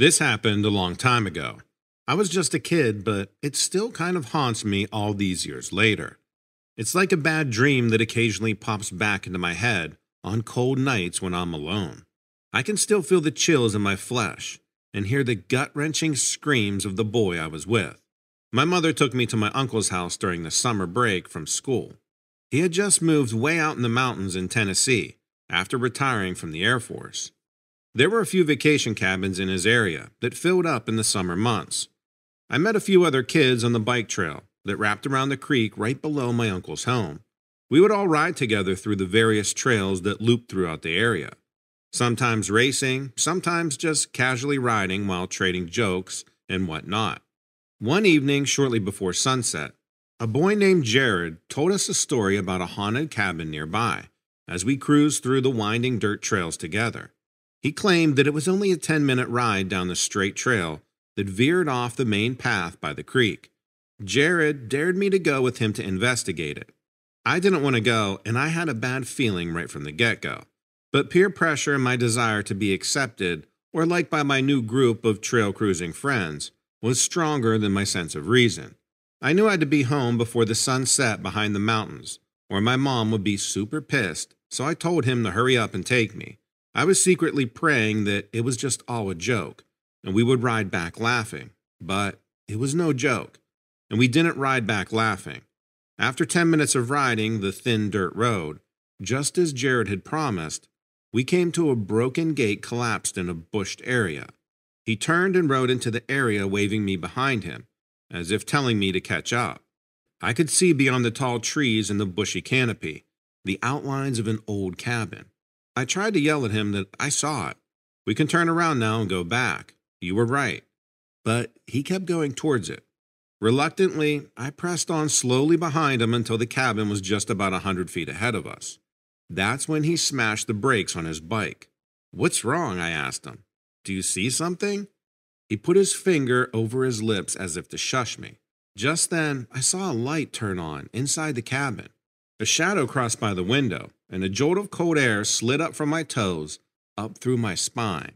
This happened a long time ago. I was just a kid, but it still kind of haunts me all these years later. It's like a bad dream that occasionally pops back into my head on cold nights when I'm alone. I can still feel the chills in my flesh and hear the gut wrenching screams of the boy I was with. My mother took me to my uncle's house during the summer break from school. He had just moved way out in the mountains in Tennessee after retiring from the Air Force. There were a few vacation cabins in his area that filled up in the summer months. I met a few other kids on the bike trail that wrapped around the creek right below my uncle's home. We would all ride together through the various trails that looped throughout the area, sometimes racing, sometimes just casually riding while trading jokes and whatnot. One evening, shortly before sunset, a boy named Jared told us a story about a haunted cabin nearby as we cruised through the winding dirt trails together. He claimed that it was only a 10 minute ride down the straight trail that veered off the main path by the creek. Jared dared me to go with him to investigate it. I didn't want to go, and I had a bad feeling right from the get go. But peer pressure and my desire to be accepted or liked by my new group of trail cruising friends was stronger than my sense of reason. I knew I had to be home before the sun set behind the mountains, or my mom would be super pissed, so I told him to hurry up and take me. I was secretly praying that it was just all a joke, and we would ride back laughing. But it was no joke, and we didn't ride back laughing. After 10 minutes of riding the thin dirt road, just as Jared had promised, we came to a broken gate collapsed in a bushed area. He turned and rode into the area, waving me behind him, as if telling me to catch up. I could see beyond the tall trees and the bushy canopy the outlines of an old cabin. I tried to yell at him that I saw it. We can turn around now and go back. You were right. But he kept going towards it. Reluctantly, I pressed on slowly behind him until the cabin was just about a hundred feet ahead of us. That's when he smashed the brakes on his bike. What's wrong? I asked him. Do you see something? He put his finger over his lips as if to shush me. Just then, I saw a light turn on inside the cabin. A shadow crossed by the window, and a jolt of cold air slid up from my toes, up through my spine.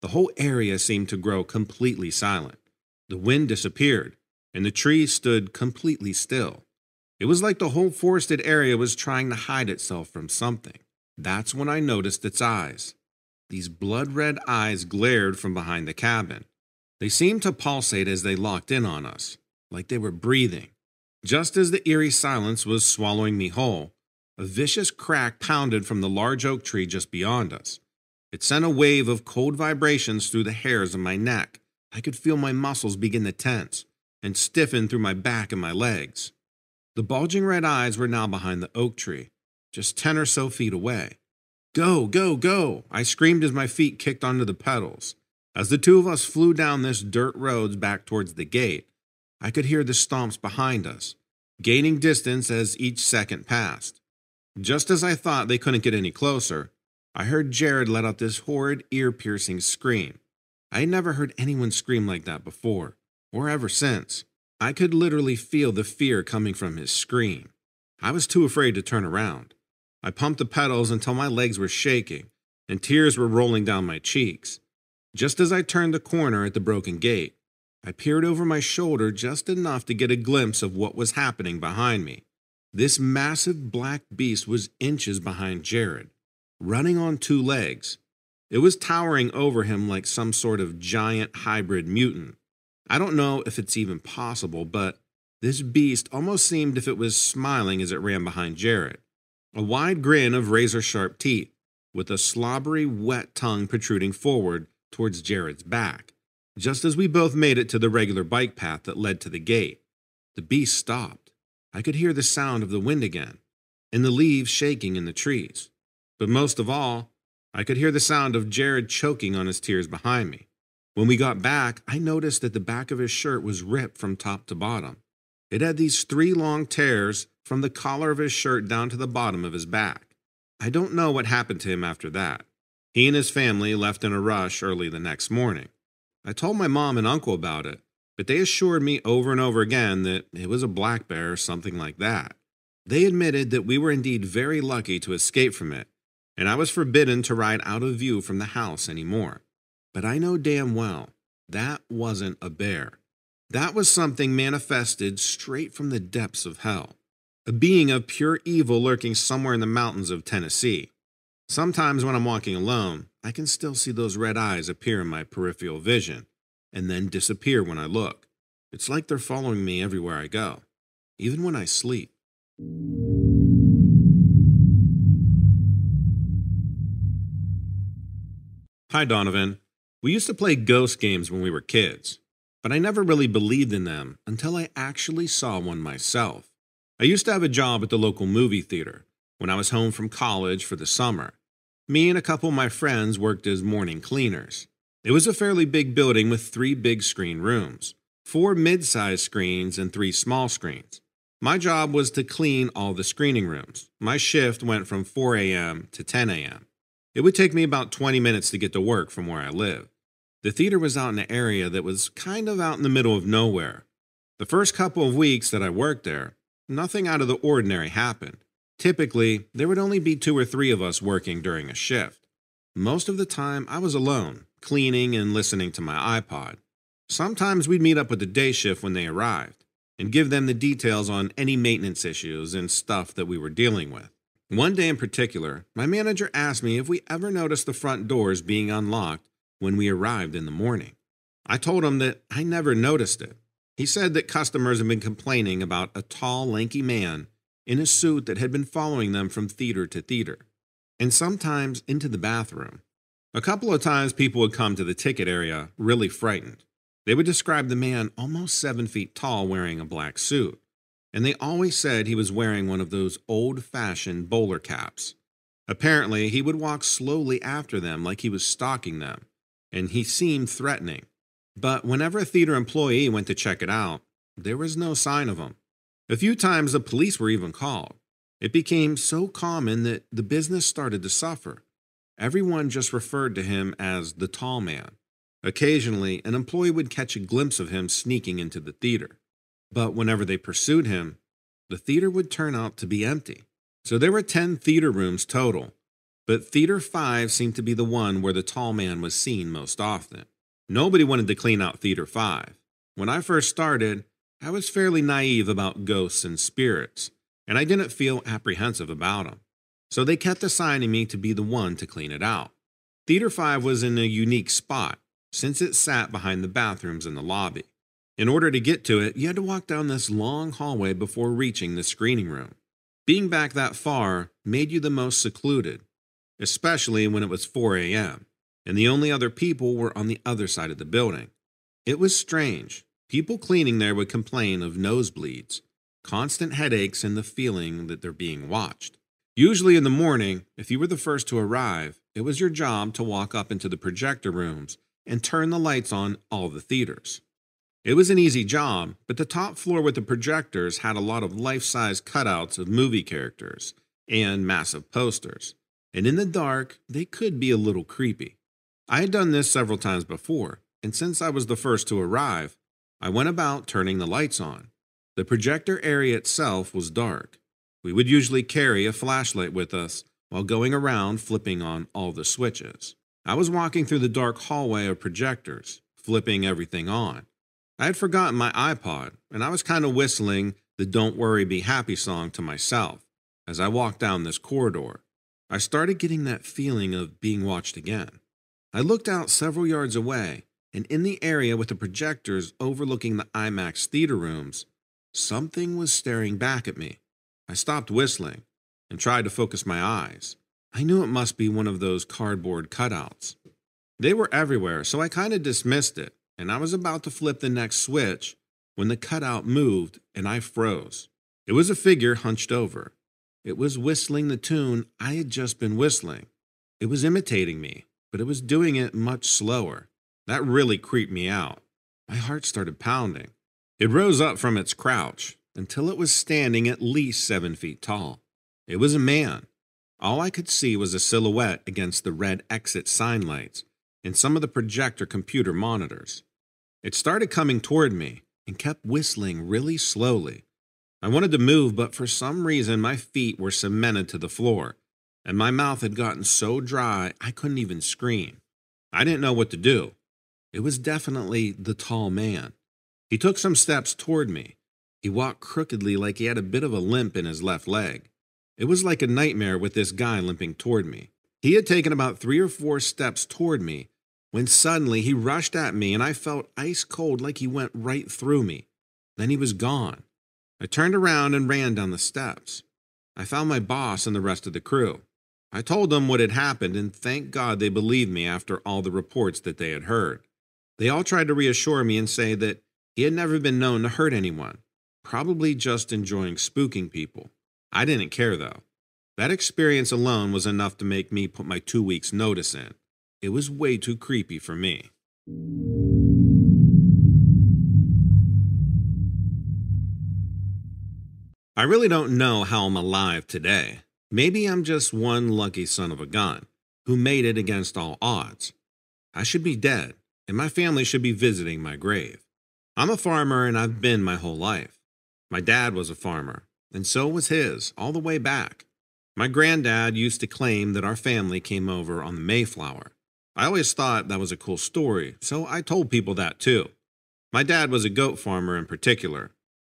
The whole area seemed to grow completely silent. The wind disappeared, and the trees stood completely still. It was like the whole forested area was trying to hide itself from something. That's when I noticed its eyes. These blood red eyes glared from behind the cabin. They seemed to pulsate as they locked in on us, like they were breathing. Just as the eerie silence was swallowing me whole, a vicious crack pounded from the large oak tree just beyond us. It sent a wave of cold vibrations through the hairs of my neck. I could feel my muscles begin to tense and stiffen through my back and my legs. The bulging red eyes were now behind the oak tree, just ten or so feet away. Go, go, go! I screamed as my feet kicked onto the pedals. As the two of us flew down this dirt road back towards the gate, I could hear the stomps behind us, gaining distance as each second passed. Just as I thought they couldn't get any closer, I heard Jared let out this horrid, ear piercing scream. I had never heard anyone scream like that before or ever since. I could literally feel the fear coming from his scream. I was too afraid to turn around. I pumped the pedals until my legs were shaking and tears were rolling down my cheeks. Just as I turned the corner at the broken gate, I peered over my shoulder just enough to get a glimpse of what was happening behind me. This massive black beast was inches behind Jared, running on two legs. It was towering over him like some sort of giant hybrid mutant. I don't know if it's even possible, but this beast almost seemed if it was smiling as it ran behind Jared. A wide grin of razor sharp teeth, with a slobbery, wet tongue protruding forward towards Jared's back. Just as we both made it to the regular bike path that led to the gate, the beast stopped. I could hear the sound of the wind again, and the leaves shaking in the trees. But most of all, I could hear the sound of Jared choking on his tears behind me. When we got back, I noticed that the back of his shirt was ripped from top to bottom. It had these three long tears from the collar of his shirt down to the bottom of his back. I don't know what happened to him after that. He and his family left in a rush early the next morning. I told my mom and uncle about it, but they assured me over and over again that it was a black bear or something like that. They admitted that we were indeed very lucky to escape from it, and I was forbidden to ride out of view from the house any more. But I know damn well That wasn't a bear. That was something manifested straight from the depths of hell. A being of pure evil lurking somewhere in the mountains of Tennessee. Sometimes when I'm walking alone, I can still see those red eyes appear in my peripheral vision and then disappear when I look. It's like they're following me everywhere I go, even when I sleep. Hi, Donovan. We used to play ghost games when we were kids, but I never really believed in them until I actually saw one myself. I used to have a job at the local movie theater when I was home from college for the summer. Me and a couple of my friends worked as morning cleaners. It was a fairly big building with three big screen rooms, four mid sized screens, and three small screens. My job was to clean all the screening rooms. My shift went from 4 a.m. to 10 a.m. It would take me about 20 minutes to get to work from where I live. The theater was out in an area that was kind of out in the middle of nowhere. The first couple of weeks that I worked there, nothing out of the ordinary happened. Typically, there would only be two or three of us working during a shift. Most of the time, I was alone, cleaning and listening to my iPod. Sometimes we'd meet up with the day shift when they arrived and give them the details on any maintenance issues and stuff that we were dealing with. One day in particular, my manager asked me if we ever noticed the front doors being unlocked when we arrived in the morning. I told him that I never noticed it. He said that customers had been complaining about a tall, lanky man in a suit that had been following them from theater to theater, and sometimes into the bathroom. A couple of times people would come to the ticket area really frightened. They would describe the man almost seven feet tall wearing a black suit and they always said he was wearing one of those old fashioned bowler caps. Apparently, he would walk slowly after them like he was stalking them, and he seemed threatening. But whenever a theater employee went to check it out, there was no sign of him. A few times the police were even called. It became so common that the business started to suffer. Everyone just referred to him as the tall man. Occasionally, an employee would catch a glimpse of him sneaking into the theater. But whenever they pursued him, the theater would turn out to be empty. So there were 10 theater rooms total, but Theater 5 seemed to be the one where the tall man was seen most often. Nobody wanted to clean out Theater 5. When I first started, I was fairly naive about ghosts and spirits, and I didn't feel apprehensive about them. So they kept assigning me to be the one to clean it out. Theater 5 was in a unique spot, since it sat behind the bathrooms in the lobby. In order to get to it, you had to walk down this long hallway before reaching the screening room. Being back that far made you the most secluded, especially when it was 4 a.m., and the only other people were on the other side of the building. It was strange. People cleaning there would complain of nosebleeds, constant headaches, and the feeling that they're being watched. Usually in the morning, if you were the first to arrive, it was your job to walk up into the projector rooms and turn the lights on all the theaters. It was an easy job, but the top floor with the projectors had a lot of life size cutouts of movie characters and massive posters. And in the dark, they could be a little creepy. I had done this several times before, and since I was the first to arrive, I went about turning the lights on. The projector area itself was dark. We would usually carry a flashlight with us while going around flipping on all the switches. I was walking through the dark hallway of projectors, flipping everything on. I had forgotten my iPod, and I was kind of whistling the Don't Worry Be Happy song to myself as I walked down this corridor. I started getting that feeling of being watched again. I looked out several yards away, and in the area with the projectors overlooking the IMAX theater rooms, something was staring back at me. I stopped whistling and tried to focus my eyes. I knew it must be one of those cardboard cutouts. They were everywhere, so I kind of dismissed it and I was about to flip the next switch when the cutout moved and I froze. It was a figure hunched over. It was whistling the tune I had just been whistling. It was imitating me, but it was doing it much slower. That really creeped me out. My heart started pounding. It rose up from its crouch until it was standing at least seven feet tall. It was a man. All I could see was a silhouette against the red exit sign lights and some of the projector computer monitors. It started coming toward me and kept whistling really slowly. I wanted to move, but for some reason my feet were cemented to the floor, and my mouth had gotten so dry I couldn't even scream. I didn't know what to do. It was definitely the tall man. He took some steps toward me. He walked crookedly like he had a bit of a limp in his left leg. It was like a nightmare with this guy limping toward me. He had taken about three or four steps toward me when suddenly he rushed at me and I felt ice cold like he went right through me. Then he was gone. I turned around and ran down the steps. I found my boss and the rest of the crew. I told them what had happened, and thank God they believed me after all the reports that they had heard. They all tried to reassure me and say that he had never been known to hurt anyone, probably just enjoying spooking people. I didn't care though. That experience alone was enough to make me put my two weeks' notice in. It was way too creepy for me. I really don't know how I'm alive today. Maybe I'm just one lucky son of a gun who made it against all odds. I should be dead, and my family should be visiting my grave. I'm a farmer and I've been my whole life. My dad was a farmer, and so was his, all the way back. My granddad used to claim that our family came over on the Mayflower. I always thought that was a cool story, so I told people that too. My dad was a goat farmer in particular.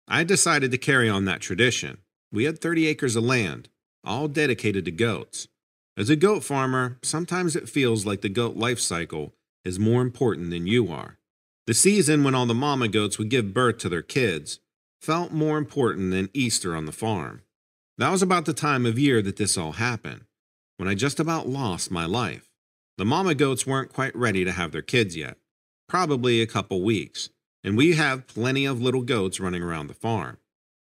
I decided to carry on that tradition. We had 30 acres of land, all dedicated to goats. As a goat farmer, sometimes it feels like the goat life cycle is more important than you are. The season when all the mama goats would give birth to their kids felt more important than Easter on the farm. That was about the time of year that this all happened, when I just about lost my life. The mama goats weren't quite ready to have their kids yet, probably a couple weeks, and we have plenty of little goats running around the farm.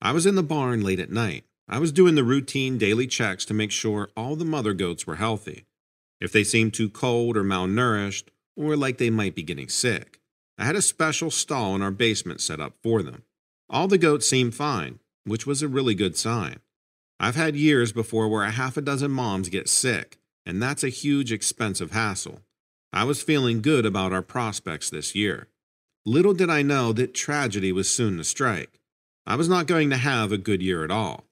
I was in the barn late at night. I was doing the routine daily checks to make sure all the mother goats were healthy. If they seemed too cold or malnourished, or like they might be getting sick, I had a special stall in our basement set up for them. All the goats seemed fine, which was a really good sign. I've had years before where a half a dozen moms get sick, and that's a huge expensive hassle. I was feeling good about our prospects this year. Little did I know that tragedy was soon to strike. I was not going to have a good year at all.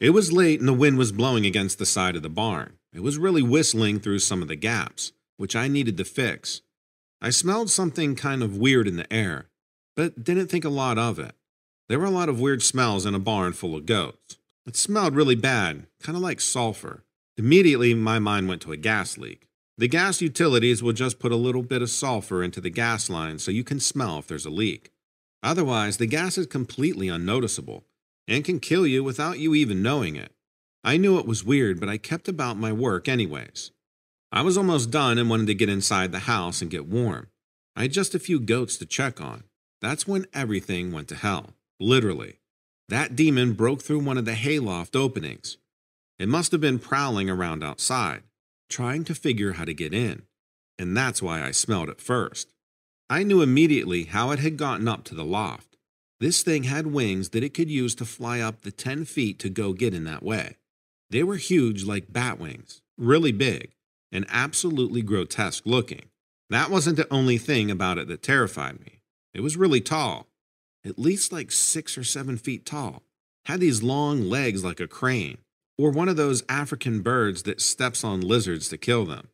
It was late and the wind was blowing against the side of the barn. It was really whistling through some of the gaps, which I needed to fix. I smelled something kind of weird in the air, but didn't think a lot of it. There were a lot of weird smells in a barn full of goats. It smelled really bad, kind of like sulfur. Immediately, my mind went to a gas leak. The gas utilities will just put a little bit of sulfur into the gas line so you can smell if there's a leak. Otherwise, the gas is completely unnoticeable and can kill you without you even knowing it. I knew it was weird, but I kept about my work anyways. I was almost done and wanted to get inside the house and get warm. I had just a few goats to check on. That's when everything went to hell, literally. That demon broke through one of the hayloft openings. It must have been prowling around outside, trying to figure how to get in, and that's why I smelled it first. I knew immediately how it had gotten up to the loft. This thing had wings that it could use to fly up the 10 feet to go get in that way. They were huge like bat wings, really big, and absolutely grotesque looking. That wasn't the only thing about it that terrified me. It was really tall, at least like six or seven feet tall, had these long legs like a crane, or one of those African birds that steps on lizards to kill them.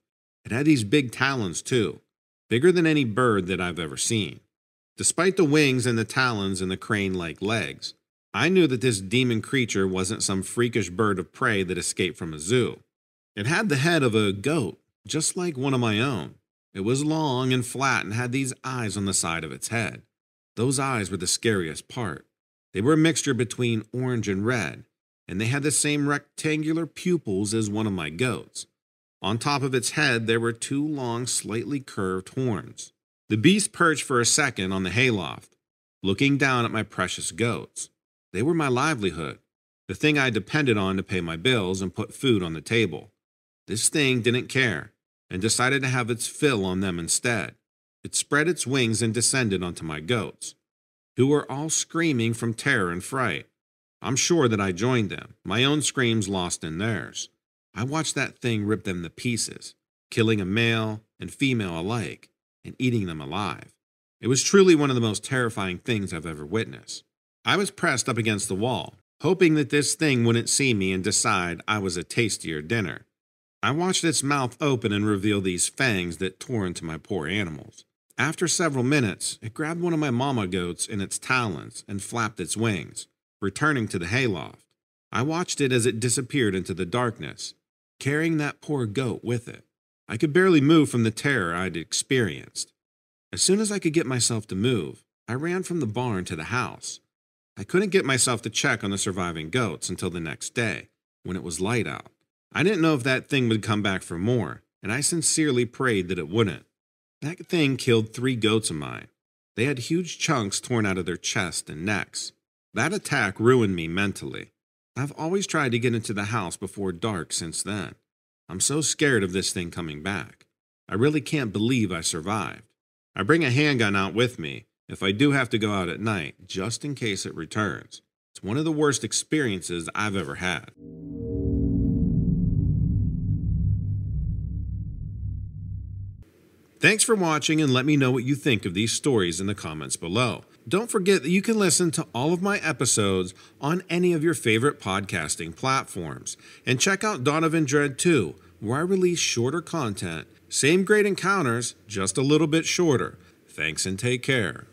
It had these big talons too, bigger than any bird that I've ever seen. Despite the wings and the talons and the crane like legs, I knew that this demon creature wasn't some freakish bird of prey that escaped from a zoo. It had the head of a goat, just like one of my own. It was long and flat and had these eyes on the side of its head. Those eyes were the scariest part. They were a mixture between orange and red, and they had the same rectangular pupils as one of my goats. On top of its head, there were two long, slightly curved horns. The beast perched for a second on the hayloft, looking down at my precious goats. They were my livelihood, the thing I depended on to pay my bills and put food on the table. This thing didn't care and decided to have its fill on them instead. It spread its wings and descended onto my goats, who were all screaming from terror and fright. I'm sure that I joined them, my own screams lost in theirs. I watched that thing rip them to pieces, killing a male and female alike, and eating them alive. It was truly one of the most terrifying things I've ever witnessed. I was pressed up against the wall, hoping that this thing wouldn't see me and decide I was a tastier dinner. I watched its mouth open and reveal these fangs that tore into my poor animals. After several minutes, it grabbed one of my mama goats in its talons and flapped its wings, returning to the hayloft. I watched it as it disappeared into the darkness, carrying that poor goat with it. I could barely move from the terror I'd experienced. As soon as I could get myself to move, I ran from the barn to the house. I couldn't get myself to check on the surviving goats until the next day, when it was light out. I didn't know if that thing would come back for more, and I sincerely prayed that it wouldn't. That thing killed three goats of mine. They had huge chunks torn out of their chests and necks. That attack ruined me mentally. I've always tried to get into the house before dark since then. I'm so scared of this thing coming back. I really can't believe I survived. I bring a handgun out with me if I do have to go out at night, just in case it returns. It's one of the worst experiences I've ever had. Thanks for watching and let me know what you think of these stories in the comments below. Don't forget that you can listen to all of my episodes on any of your favorite podcasting platforms. And check out Donovan Dread 2, where I release shorter content, same great encounters, just a little bit shorter. Thanks and take care.